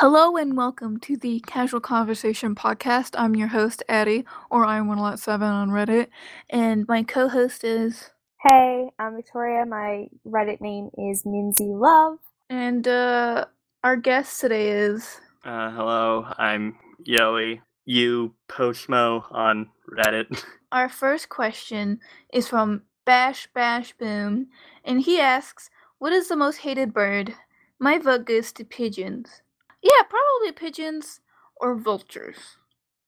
Hello and welcome to the Casual Conversation podcast. I'm your host, Addie, or I'm one lot seven on Reddit, and my co-host is. Hey, I'm Victoria. My Reddit name is Minzy Love. And uh, our guest today is. Uh, hello, I'm Yoey. You Postmo on Reddit. Our first question is from Bash Bash Boom, and he asks, "What is the most hated bird?" My vote goes to pigeons. Yeah, probably pigeons or vultures.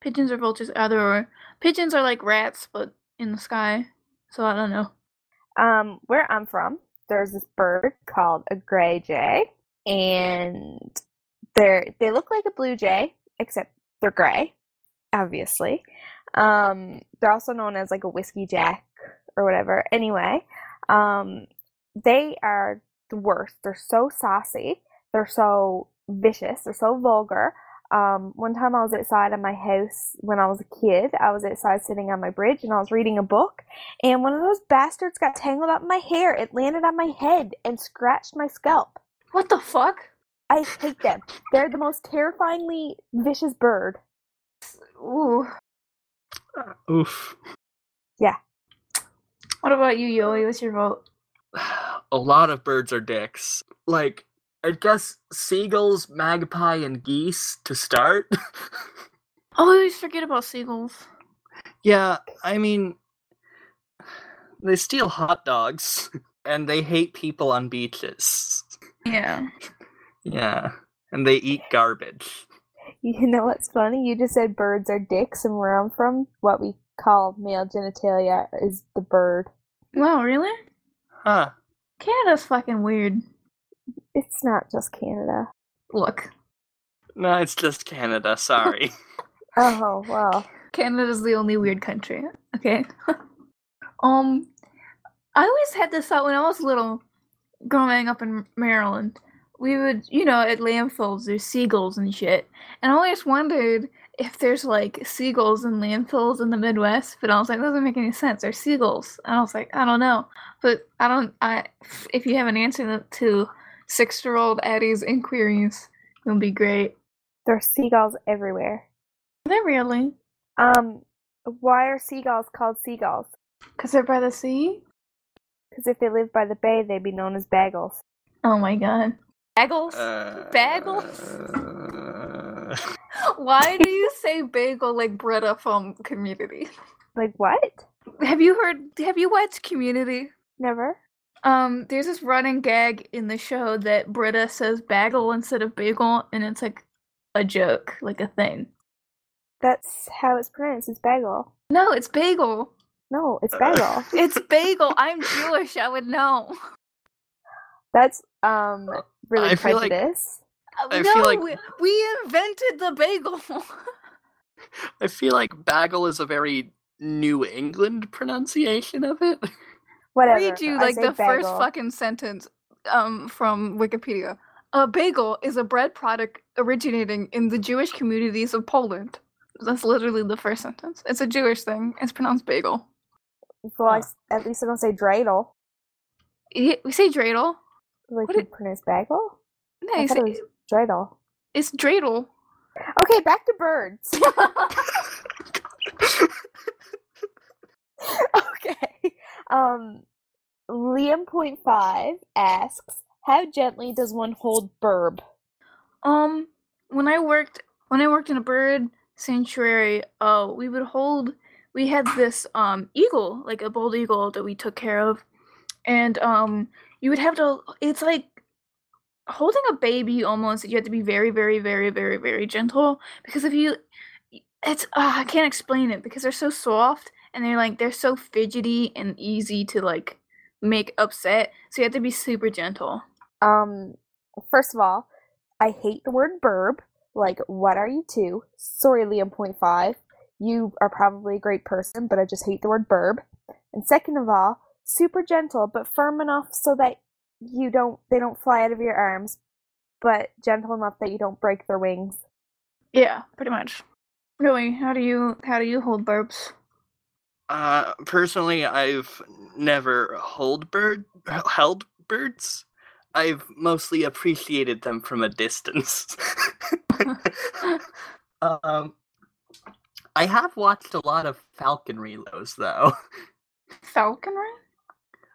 Pigeons or vultures, either or. Pigeons are like rats, but in the sky. So I don't know. Um, where I'm from, there's this bird called a gray jay, and they're they look like a blue jay, except they're gray, obviously. Um, they're also known as like a whiskey jack or whatever. Anyway, um, they are the worst. They're so saucy. They're so vicious. They're so vulgar. Um, one time I was outside of my house when I was a kid. I was outside sitting on my bridge and I was reading a book, and one of those bastards got tangled up in my hair. It landed on my head and scratched my scalp. What the fuck? I hate them. They're the most terrifyingly vicious bird. Ooh. Oof. Yeah. What about you, Yoey? What's your vote? A lot of birds are dicks. Like, I guess seagulls, magpie, and geese to start. Oh, I always forget about seagulls. yeah, I mean, they steal hot dogs and they hate people on beaches. Yeah. Yeah, and they eat garbage. You know what's funny? You just said birds are dicks, and where I'm from, what we call male genitalia is the bird. Wow, really? Huh. Canada's fucking weird. It's not just Canada. Look, No, it's just Canada, sorry. Oh, well. Canada's the only weird country. Okay. um, I always had this thought when I was little, growing up in Maryland. We would, you know, at landfills, there's seagulls and shit. And I always wondered if there's like seagulls in landfills in the Midwest, but I was like, that doesn't make any sense. They're seagulls. And I was like, I don't know. But I don't, I, if you have an answer to six year old Addie's inquiries, it would be great. There are seagulls everywhere. Are they really? Um, why are seagulls called seagulls? Because they're by the sea? Because if they lived by the bay, they'd be known as bagels. Oh my god. Bagels? Uh, Bagels? Why do you say bagel like Britta from Community? Like what? Have you heard have you watched Community? Never. Um, there's this running gag in the show that Britta says bagel instead of bagel, and it's like a joke, like a thing. That's how it's pronounced. It's bagel. No, it's bagel. No, it's bagel. It's bagel. I'm Jewish. I would know. That's um really I feel like- prejudice. I no, feel like- we, we invented the bagel. I feel like bagel is a very New England pronunciation of it. Whatever. read you like the first fucking sentence um from Wikipedia. A bagel is a bread product originating in the Jewish communities of Poland. That's literally the first sentence. It's a Jewish thing. It's pronounced bagel. Well, Huh. s at least I don't say dreidel. Y- We say dreidel. Like What you it- pronounce bagel. No, I you say, it dreidel. it's dreidel. Okay, back to birds. okay. Um, Liam point five asks, "How gently does one hold burb?" Um, when I worked when I worked in a bird sanctuary, uh, we would hold. We had this um eagle, like a bald eagle, that we took care of, and um, you would have to. It's like holding a baby almost. You have to be very, very, very, very, very gentle because if you, it's uh, I can't explain it because they're so soft and they're like they're so fidgety and easy to like make upset. So you have to be super gentle. Um, first of all, I hate the word burb. Like, what are you two? Sorry, Liam point five. You are probably a great person, but I just hate the word burb. And second of all, super gentle, but firm enough so that you don't they don't fly out of your arms, but gentle enough that you don't break their wings. Yeah, pretty much. Really, how do you how do you hold burps? Uh, personally, I've never hold bird held birds. I've mostly appreciated them from a distance. um, I have watched a lot of falconry those though. Falconry?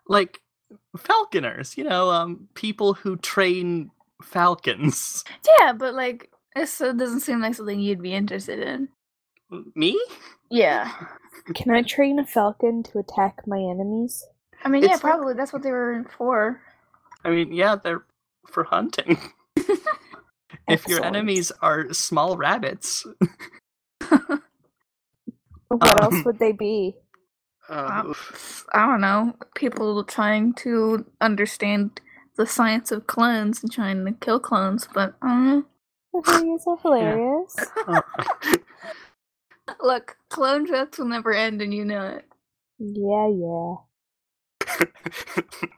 like falconers, you know, um, people who train falcons. Yeah, but like it doesn't seem like something you'd be interested in. Me? Yeah. Can I train a falcon to attack my enemies? I mean, yeah, It's like- probably that's what they were in for. I mean, yeah, they're for hunting. if your Excellent. enemies are small rabbits, What Um, else would they be? uh, Uh, I don't know, people trying to understand the science of clones and trying to kill clones, but I don't know. I think you're so hilarious. Look, clone jokes will never end, and you know it. Yeah, yeah.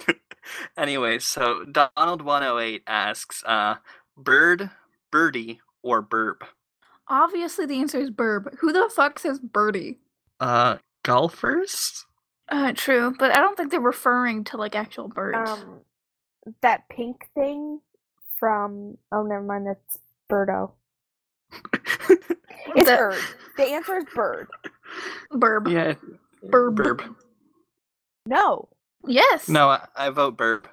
anyway, so Donald108 asks, uh, bird, birdie, or burb? Obviously, the answer is burb. Who the fuck says birdie? Uh, golfers? Uh, true, but I don't think they're referring to like actual birds. Um, that pink thing from oh, never mind. That's Birdo. It's The- bird. The answer is bird. burb. yeah, Burb. burb. No, Yes. No, I, I vote burb.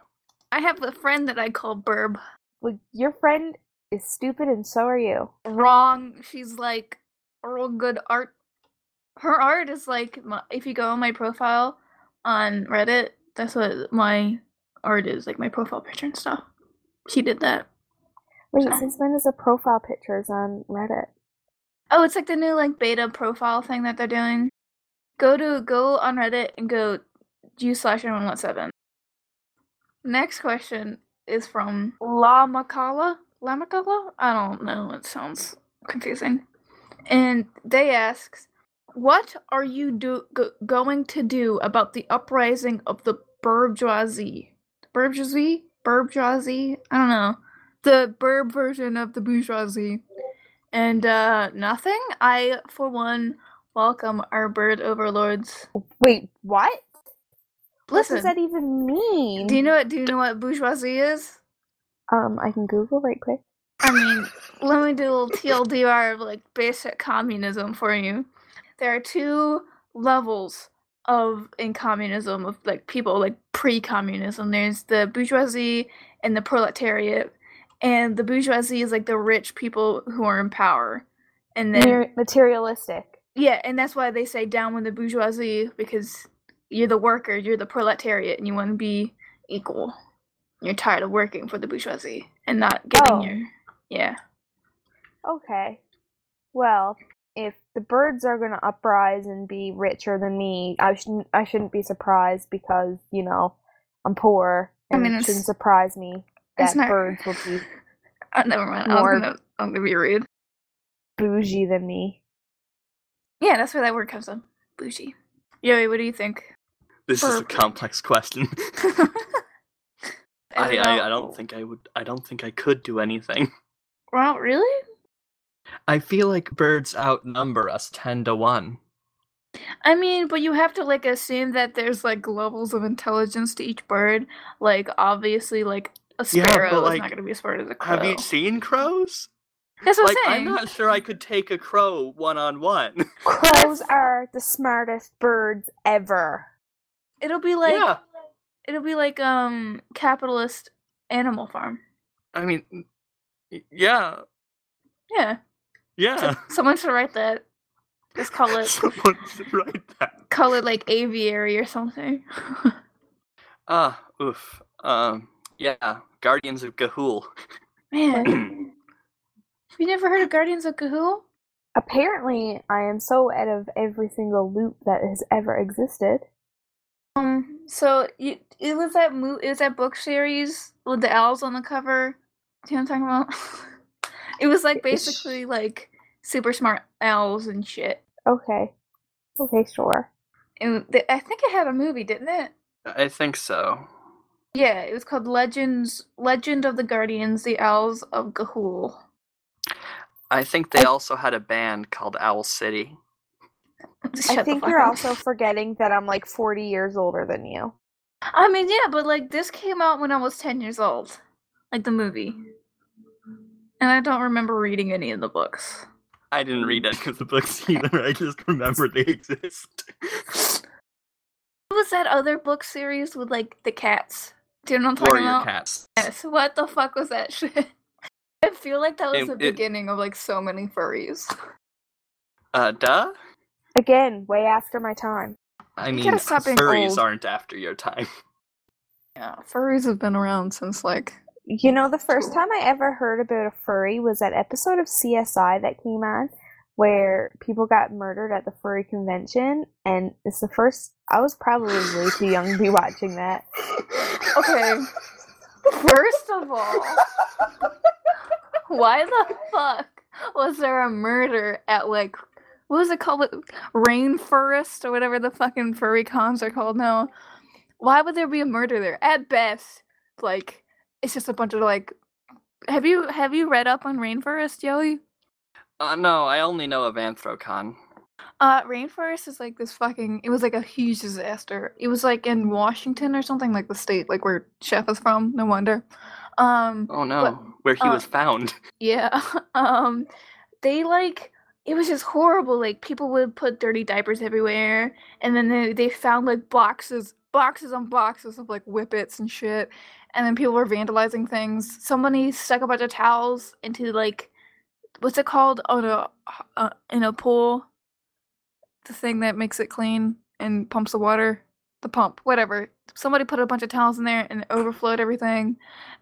I have a friend that I call burb. well, your friend is stupid, and so are you. Wrong. She's like a real good art. Her art is like my, if you go on my profile on Reddit, that's what my art is like my profile picture and stuff. She did that. Wait, So- since when is a profile pictures on Reddit? Oh, it's like the new like beta profile thing that they're doing. Go to go on Reddit and go u slash one one seven. Next question is from La Macala. La Macala? I don't know. It sounds confusing. And they asks, "What are you do go- going to do about the uprising of the bourgeoisie? Bourgeoisie? Bourgeoisie? I don't know. The burb version of the bourgeoisie." And uh nothing. I for one welcome our bird overlords. Wait, what? Listen, What does that even mean? do you know what do you know what bourgeoisie is? Um, I can Google right quick. I mean, let me do a little TLDR of like basic communism for you. There are two levels of in communism of like people like pre-communism. There's the bourgeoisie and the proletariat, and the bourgeoisie is like the rich people who are in power, and then materialistic. Yeah, and that's why they say down with the bourgeoisie because you're the worker, you're the proletariat, and you want to be equal. You're tired of working for the bourgeoisie and not getting Oh. your yeah. Okay. Well, if the birds are gonna uprise and be richer than me, I shouldn't. I shouldn't be surprised because you know I'm poor, I mean, it shouldn't surprise me that not- birds will be Uh, never mind. I was gonna, I'm gonna be rude. bougie than me. Yeah, that's where that word comes from. Bougie. Yoey, what do you think? This is a complex question. I, I. I don't think I would. I don't think I could do anything. Well, really? I feel like birds outnumber us ten to one. I mean, but you have to like assume that there's like levels of intelligence to each bird. Like obviously, like a Yeah, but, sparrow is like, not going to be as smart as a crow. Have you seen crows? That's what like I'm saying. I'm not sure I could take a crow one on one. Crows are the smartest birds ever. It'll be like yeah, it'll be like um capitalist Animal Farm. I mean, y- yeah, Yeah. yeah. Someone should write that. Just call it Someone should write that. call it like aviary or something. Ah, oof. Um, yeah. Guardians of Ga'Hoole. Man, have you never heard of Guardians of Ga'Hoole? Apparently, I am so out of every single loop that has ever existed. Um, so you, it was that mo- it was that book series with the owls on the cover. Do you know what I'm talking about? it was like Ish. basically like super smart owls and shit. Okay. Okay, sure. And th- I think it had a movie, didn't it? I think so. Yeah, it was called Legends Legend of the Guardians, the Owls of Ga'Hoole. I think they I- also had a band called Owl City. I think you're also forgetting that I'm like 40 years older than you. I mean, yeah, but like this came out when I was 10 years old. Like the movie. And I don't remember reading any of the books. I didn't read any of the books either. I just remember they exist. What was that other book series with like the cats? Do you know what I'm talking Warrior about? cats. Yes. What the fuck was that shit? I feel like that was It- the it- beginning of like so many furries. Uh, duh. Again, way after my time. I You mean, gotta stop being furries old. aren't after your time. Yeah, furries have been around since like You know, the first time I ever heard about a furry was that episode of CSI that came on where people got murdered at the furry convention, and it's the first. I was probably way too young to be watching that. Okay. First of all, why the fuck was there a murder at like what was it called? Rainfurrest or whatever the fucking furry cons are called now. Why would there be a murder there? At best, like it's just a bunch of like. Have you have you read up on Rainfurrest, Joey? Uh, no, I only know of Anthrocon. Uh, Rainfurrest is like this fucking. It was like a huge disaster. It was like in Washington or something, like the state, like where Chef is from. No wonder. Um, Oh no, But, where he uh, was found. yeah. Um, they like it was just horrible. Like people would put dirty diapers everywhere, and then they they found like boxes, boxes on boxes of like whippets and shit, and then people were vandalizing things. Somebody stuck a bunch of towels into like what's it called on a uh, in a pool. The thing that makes it clean and pumps the water, the pump, whatever. Somebody put a bunch of towels in there and it overflowed everything,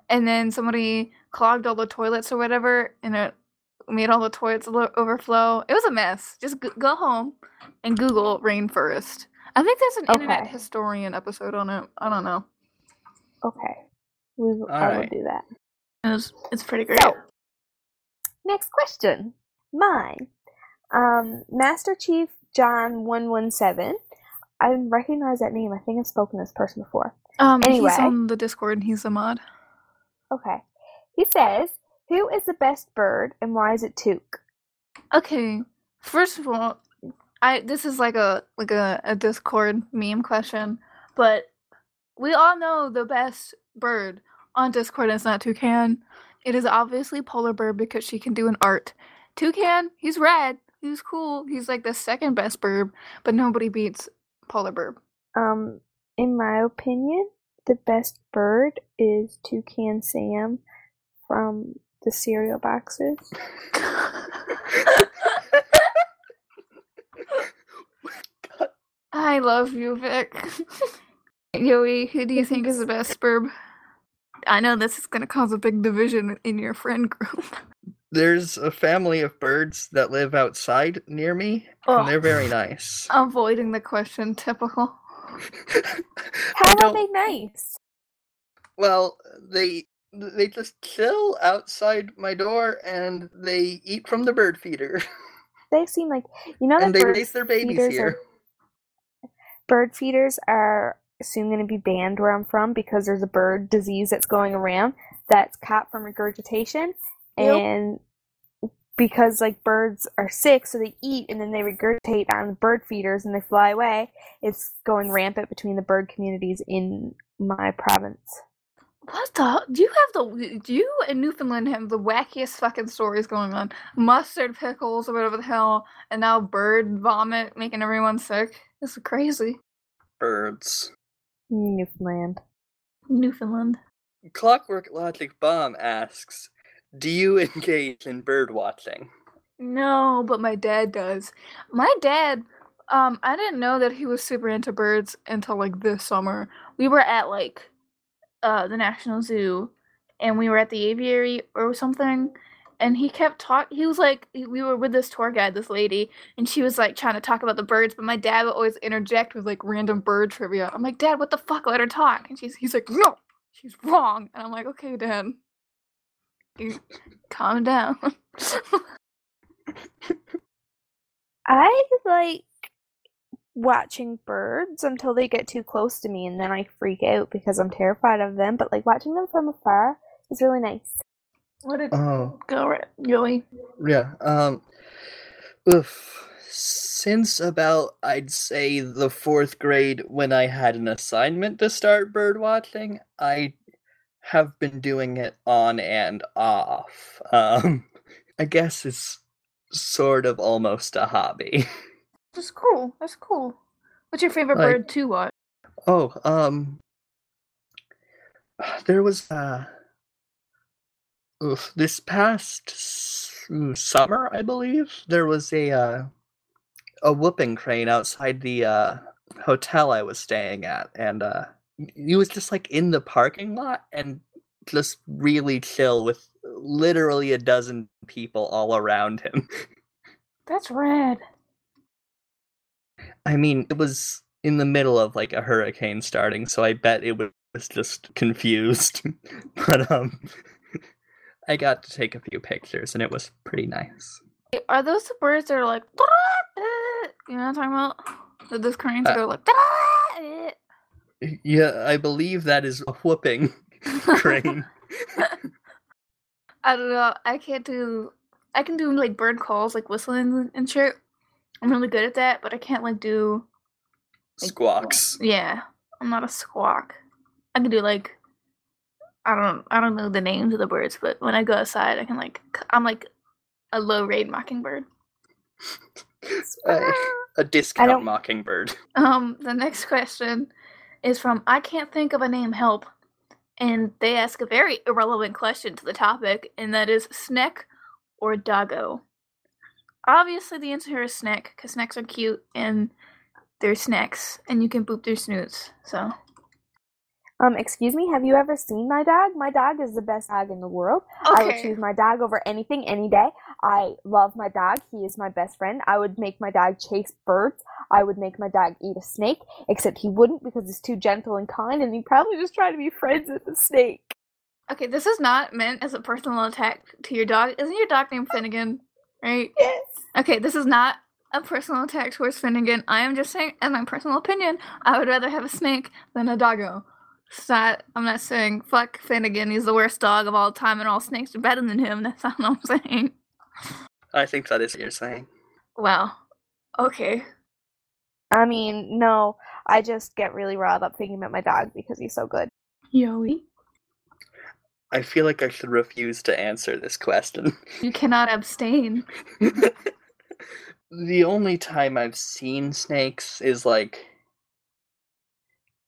and then somebody clogged all the toilets or whatever, and it made all the toilets overflow. It was a mess. Just go home and Google Rainfurrest. I think there's an internet historian episode on it. I don't know. Okay, we, I will Alright. do that. It's it's pretty great. So, next question. Mine. Um, Master Chief John 117. I recognize that name. I think I've spoken to this person before. Um, Anyway. he's on the Discord and he's a mod. Okay. He says, Who is the best bird and why is it Took? Okay, first of all, I this is like a like a, a Discord meme question, but we all know the best bird on Discord is not toucan. It is obviously polar bird because she can do an art. Toucan, he's red, he's cool, he's like the second best bird, but nobody beats polar bird. Um, in my opinion, the best bird is Toucan Sam from the cereal boxes. I love you, Vic. Yoey, who do you think is the best bird? I know this is gonna cause a big division in your friend group. There's a family of birds that live outside near me, Oh. and they're very nice. Avoiding the question, typical. How I are they nice? Well, they they just chill outside my door and they eat from the bird feeder, They seem like you know that and they bird raise their babies feeders here. Are, bird feeders are soon going to be banned where I'm from because there's a bird disease that's going around that's caught from regurgitation, Yep. and because like birds are sick, so they eat and then they regurgitate on the bird feeders and they fly away. It's going rampant between the bird communities in my province. What the? Do you have the? Do you in Newfoundland have the wackiest fucking stories going on? Mustard pickles or whatever the hell, and now bird vomit making everyone sick. This is crazy. Birds. Newfoundland. Newfoundland. Clockwork Logic Bomb asks, "Do you engage in bird watching?" No, but my dad does. My dad, um, I didn't know that he was super into birds until like this summer. We were at like uh the National Zoo and we were at the aviary or something and he kept talk he was like we were with this tour guide, this lady, and she was like trying to talk about the birds, but my dad would always interject with like random bird trivia. I'm like, Dad, what the fuck? Let her talk. And she's he's like, No, she's wrong. And I'm like, Okay, Dad. Calm down. I like watching birds until they get too close to me and then I freak out because I'm terrified of them, but like watching them from afar is really nice. What did Oh, go right, Joey? yeah. Um, oof. Since about I'd say the fourth grade, when I had an assignment to start bird watching, I have been doing it on and off. Um, I guess it's sort of almost a hobby. That's cool. That's cool. What's your favorite Like- bird to watch? Oh, um, there was uh, oof, this past mm, summer, I believe, there was a uh, a whooping crane outside the uh, hotel I was staying at, and uh, he was just like in the parking lot and just really chill with literally a dozen people all around him. That's rad. I mean, it was in the middle of like a hurricane starting, so I bet it was just confused. but um I got to take a few pictures and it was pretty nice. Are those the birds that are like, you know what I'm talking about? The those cranes that Uh, are like, Yeah, I believe that is a whooping crane. I don't know. I can't do. I can do like bird calls, like whistling and shit. I'm really good at that, but I can't like do. Squawks. Yeah, I'm not a squawk. I can do like. I don't. I don't know the names of the birds, but when I go outside, I can like. I'm like a low rate mockingbird. Uh, a discount mockingbird. Um, the next question is from I can't think of a name. Help, and they ask a very irrelevant question to the topic, and that is snack or doggo. Obviously, the answer here is snack because snacks are cute and they're snacks, and you can boop their snoots. So Um, excuse me, have you ever seen my dog? My dog is the best dog in the world. I would choose my dog over anything any day. I love my dog. He is my best friend. I would make my dog chase birds. I would make my dog eat a snake, except he wouldn't because he's too gentle and kind and he'd probably just try to be friends with the snake. Okay, this is not meant as a personal attack to your dog. Isn't your dog named Finnegan? Right? Yes. Okay, this is not a personal attack towards Finnegan. I am just saying, in my personal opinion, I would rather have a snake than a doggo. It's not, I'm not saying fuck Finnegan. He's the worst dog of all time, and all snakes are better than him. That's not what I'm saying. I think that is what you're saying. Well, Okay. I mean, no, I just get really riled up thinking about my dog because he's so good. Yoey. I feel like I should refuse to answer this question. You cannot abstain. the only time I've seen snakes is like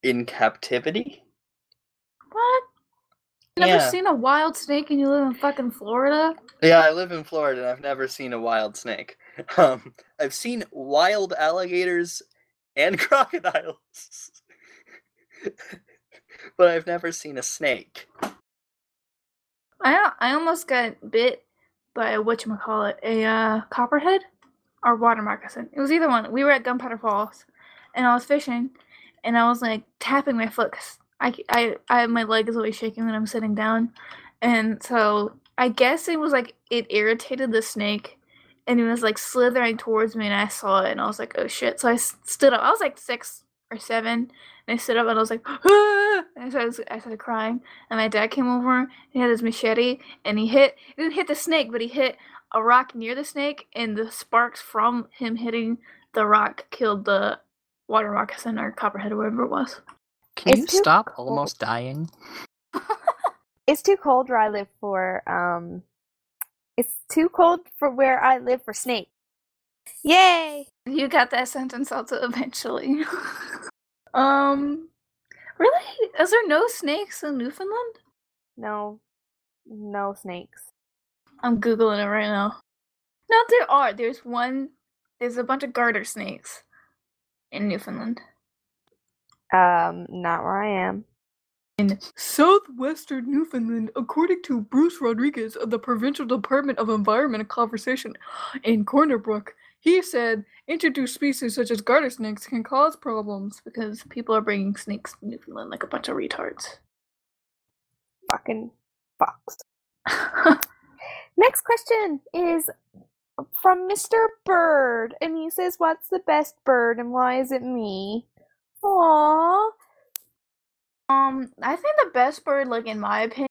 in captivity. What? You never Yeah. seen a wild snake and you live in fucking Florida? Yeah, I live in Florida and I've never seen a wild snake. Um, I've seen wild alligators and crocodiles, but I've never seen a snake. I I almost got bit by what you call it a uh, copperhead or water moccasin. It was either one. We were at Gunpowder Falls and I was fishing and I was like tapping my foot 'cause I, I, I, my leg is always shaking when I'm sitting down. And so I guess it was like it irritated the snake and it was like slithering towards me and I saw it and I was like, oh shit. So I stood up. I was like six or seven and I stood up and I was like, ah! and I, was, I started crying. And my dad came over. He had his machete, and he hit. He didn't hit the snake, but he hit a rock near the snake, and the sparks from him hitting the rock killed the water moccasin or copperhead or whatever it was. Can you It's too stop cold. almost dying? It's too cold where I live for um it's too cold for where I live for snake. Yay! You got that sentence also eventually. um, really? Is there no snakes in Newfoundland? No no snakes. I'm googling it right now. No, there are. There's one. There's a bunch of garter snakes in Newfoundland. Um not where I am. In southwestern Newfoundland, according to Bruce Rodriguez of the Provincial Department of Environment and Conservation in Corner Brook, he said introduced species such as garter snakes can cause problems because people are bringing snakes to Newfoundland like a bunch of retards. Fucking fox. Next question is from Mr. Bird, and he says, "What's the best bird, and why is it me?" Aww. um, I think the best bird, like in my opinion,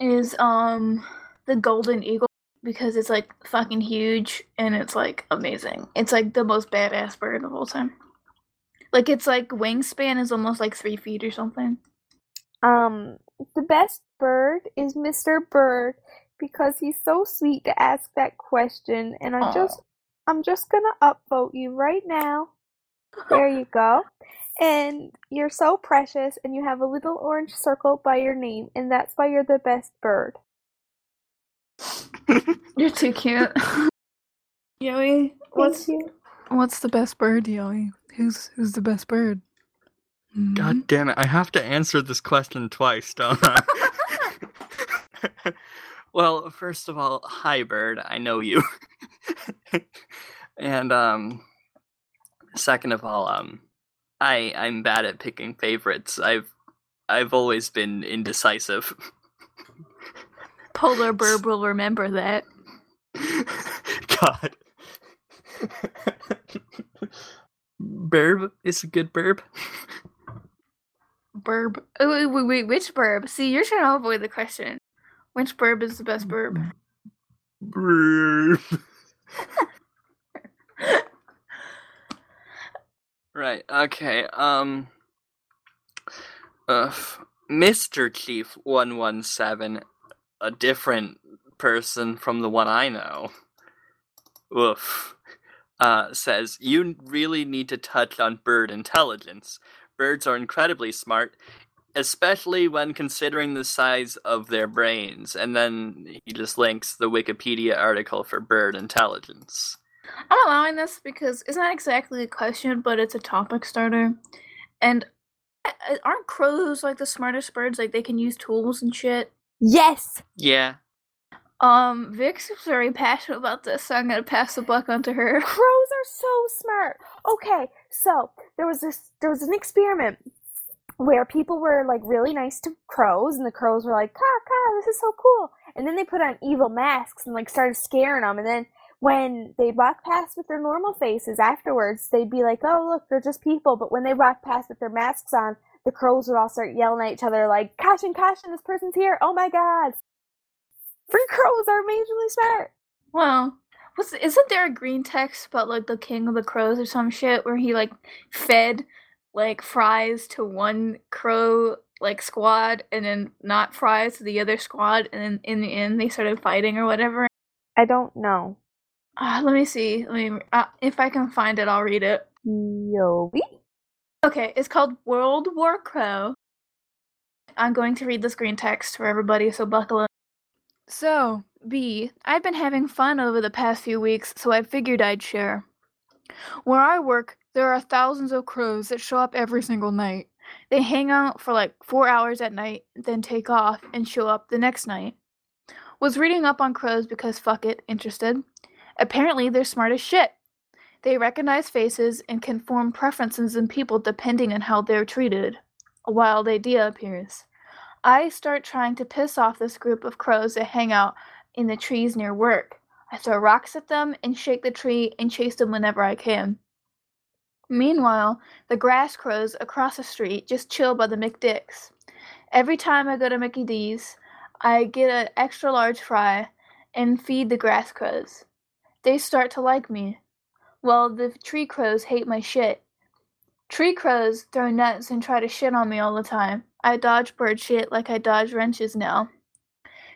is um the golden eagle because it's like fucking huge and it's like amazing. It's like the most badass bird of all time. Like it's like wingspan is almost like three feet or something. Um, the best bird is Mr. Bird because he's so sweet to ask that question and I just I'm just going to upvote you right now. There you go. And you're so precious and you have a little orange circle by your name and that's why you're the best bird. You're too cute. Yoey, what's you. What's the best bird, Yoey? Who's who's the best bird? Mhm. God damn it! I have to answer this question twice, don't I? well, first of all, hi, bird. I know you. and um, second of all, um, I I'm bad at picking favorites. I've I've always been indecisive. Polar Burb will remember that. God. Burb is a good burb. Burb. Oh, wait, wait, wait, which burb? See, you're trying to avoid the question. Which burb is the best burb? Burb. right. Okay. Um. Uh, Mr. Chief One One Seven, a different person from the one I know. Oof. Uh, says you really need to touch on bird intelligence. Birds are incredibly smart, especially when considering the size of their brains. And then he just links the Wikipedia article for bird intelligence. I'm allowing this because it's not exactly a question, but it's a topic starter. And aren't crows like the smartest birds? Like they can use tools and shit. Yes. Yeah. Um, Vix is very passionate about this, so I'm gonna pass the buck on to her. Crows are so smart. Okay, so there was this there was an experiment where people were like really nice to crows and the crows were like, "Caw, caw, this is so cool." And then they put on evil masks and like started scaring them and then when they walk past with their normal faces afterwards, they'd be like, "Oh, look, they're just people." But when they walk past with their masks on, the crows would all start yelling at each other like, "Caution, caution, this person's here. Oh my god." Free crows are majorly smart. Well, what's isn't there a green text about like the king of the crows or some shit where he like fed like fries to one crow like squad and then not fries to the other squad and then in the end they started fighting or whatever. I don't know. Uh, let me see. Let me uh, if I can find it, I'll read it. Yobi? Okay, it's called World War Crow. I'm going to read this green text for everybody, so buckle up. So, B, I've been having fun over the past few weeks, so I figured I'd share. Where I work, there are thousands of crows that show up every single night. They hang out for like four hours at night, then take off and show up the next night. Was reading up on crows because fuck it, interested. Apparently, they're smart as shit. They recognize faces and can form preferences in people depending on how they're treated. A wild idea appears. I start trying to piss off this group of crows that hang out in the trees near work. I throw rocks at them and shake the tree and chase them whenever I can. Meanwhile, the grass crows across the street just chill by the McDicks. Every time I go to Mickey D's, I get an extra large fry and feed the grass crows. They start to like me. Well, the tree crows hate my shit. Tree crows throw nuts and try to shit on me all the time. I dodge bird shit like I dodge wrenches now.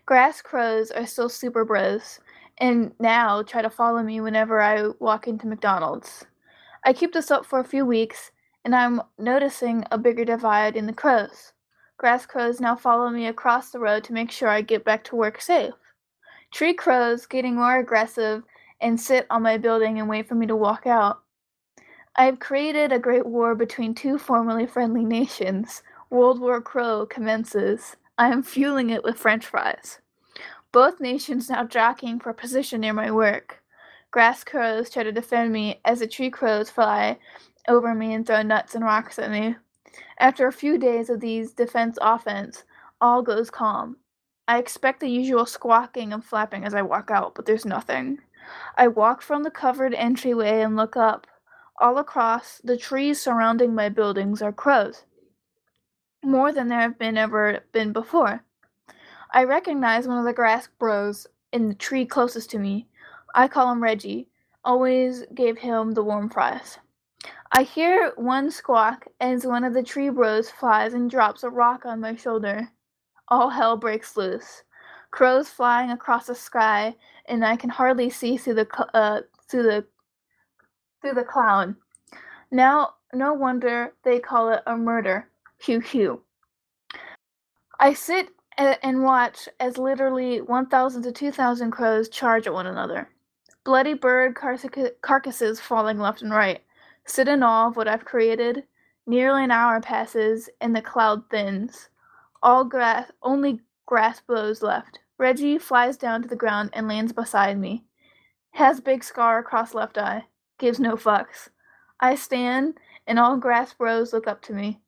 Grass crows are still super bros, and now try to follow me whenever I walk into McDonald's. I keep this up for a few weeks, and I'm noticing a bigger divide in the crows. Grass crows now follow me across the road to make sure I get back to work safe. Tree crows getting more aggressive and sit on my building and wait for me to walk out. I have created a great war between two formerly friendly nations. World War Crow commences. I am fueling it with french fries. Both nations now jockeying for position near my work. Grass crows try to defend me as the tree crows fly over me and throw nuts and rocks at me. After a few days of these defense offense, all goes calm. I expect the usual squawking and flapping as I walk out, but there's nothing. I walk from the covered entryway and look up. All across, the trees surrounding my buildings are crows. More than there have been ever been before. I recognize one of the grass bros in the tree closest to me. I call him Reggie. Always gave him the warm fries. I hear one squawk as one of the tree bros flies and drops a rock on my shoulder. all hell breaks loose. Crows flying across the sky, and I can hardly see through the uh, through the through the cloud. Now, no wonder they call it a murder. Hugh Hugh. I sit and watch as literally 1,000 to 2,000 crows charge at one another. Bloody bird carca- carcasses falling left and right. Sit in awe of what I've created. Nearly an hour passes, and the cloud thins. All grass, only grass blows left. Reggie flies down to the ground and lands beside me. Has big scar across left eye. Gives no fucks. I stand, and all grass bros look up to me.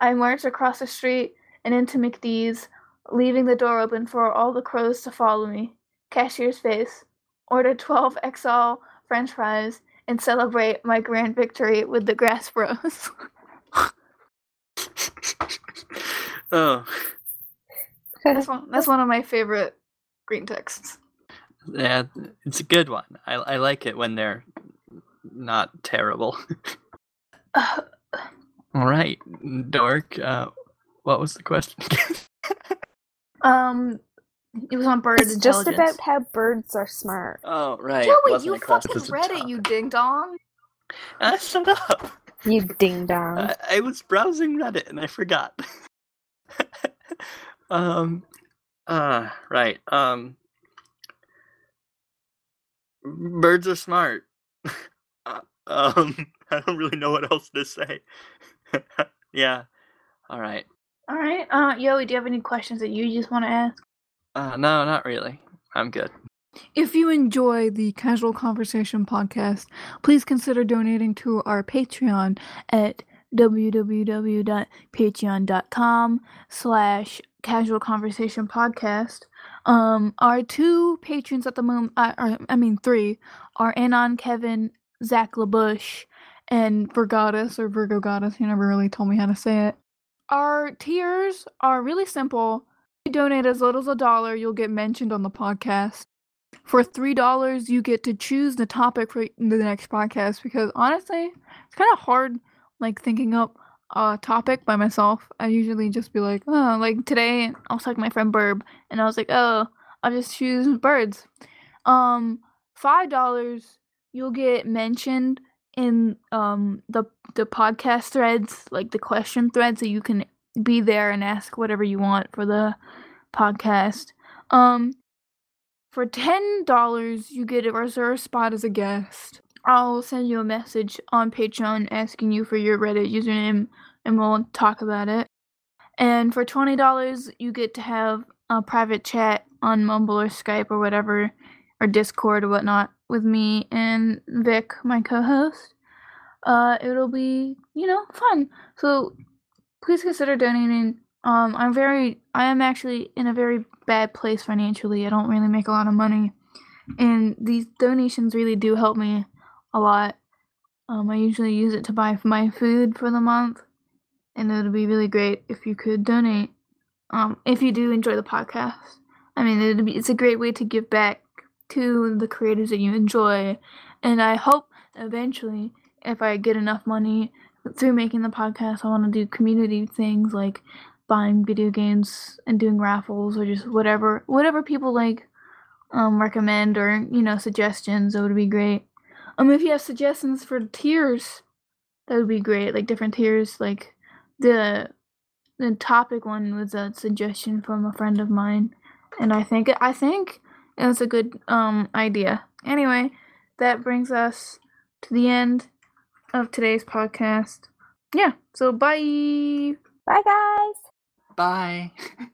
I march across the street and into McDee's, leaving the door open for all the crows to follow me. Cashier's face. Order 12 XL french fries and celebrate my grand victory with the grass bros. oh, that's, one, that's one of my favorite green texts. yeah, it's a good one. I I like it when they're not terrible. Uh, All right, dork. Uh, what was the question? um, it was on bird It's just about how birds are smart. oh, right. Joey, wasn't you fucking as read it, you ding dong. Ah, shut up. You ding dong. I, I was browsing Reddit and I forgot. um, uh, right. Um, birds are smart. Uh, um, I don't really know what else to say. yeah. All right. All right. Uh, Yoey, do you have any questions that you just want to ask? Uh, no, not really. I'm good. If you enjoy the Casual Conversation podcast, please consider donating to our Patreon at www.patreon.com slash casual conversation podcast. Um, our two patrons at the moment, uh, are, I mean three, are Anon Kevin, Zach LaBush, and Virgoddess or Virgo Goddess. He never really told me how to say it. Our tiers are really simple. You donate as little as a dollar, you'll get mentioned on the podcast for three dollars you get to choose the topic for the next podcast because honestly it's kind of hard like thinking up a topic by myself i usually just be like oh like today i was talking to my friend burb and i was like oh i'll just choose birds um five dollars you'll get mentioned in um the the podcast threads like the question thread so you can be there and ask whatever you want for the podcast um for ten dollars, you get a reserved spot as a guest. I'll send you a message on Patreon asking you for your Reddit username, and we'll talk about it. And for twenty dollars, you get to have a private chat on Mumble or Skype or whatever, or Discord or whatnot, with me and Vic, my co-host. Uh, it'll be you know fun. So please consider donating. Um, I'm very, I am actually in a very bad place financially. I don't really make a lot of money, and these donations really do help me a lot. Um, I usually use it to buy my food for the month, and it would be really great if you could donate. Um, if you do enjoy the podcast, I mean, it'd be, it's a great way to give back to the creators that you enjoy, and I hope eventually, if I get enough money through making the podcast, I want to do community things like buying video games and doing raffles or just whatever whatever people like um recommend or you know suggestions It would be great um if you have suggestions for tiers that would be great like different tiers like the the topic one was a suggestion from a friend of mine and i think i think it was a good um idea anyway that brings us to the end of today's podcast yeah so bye Bye, guys. Bye.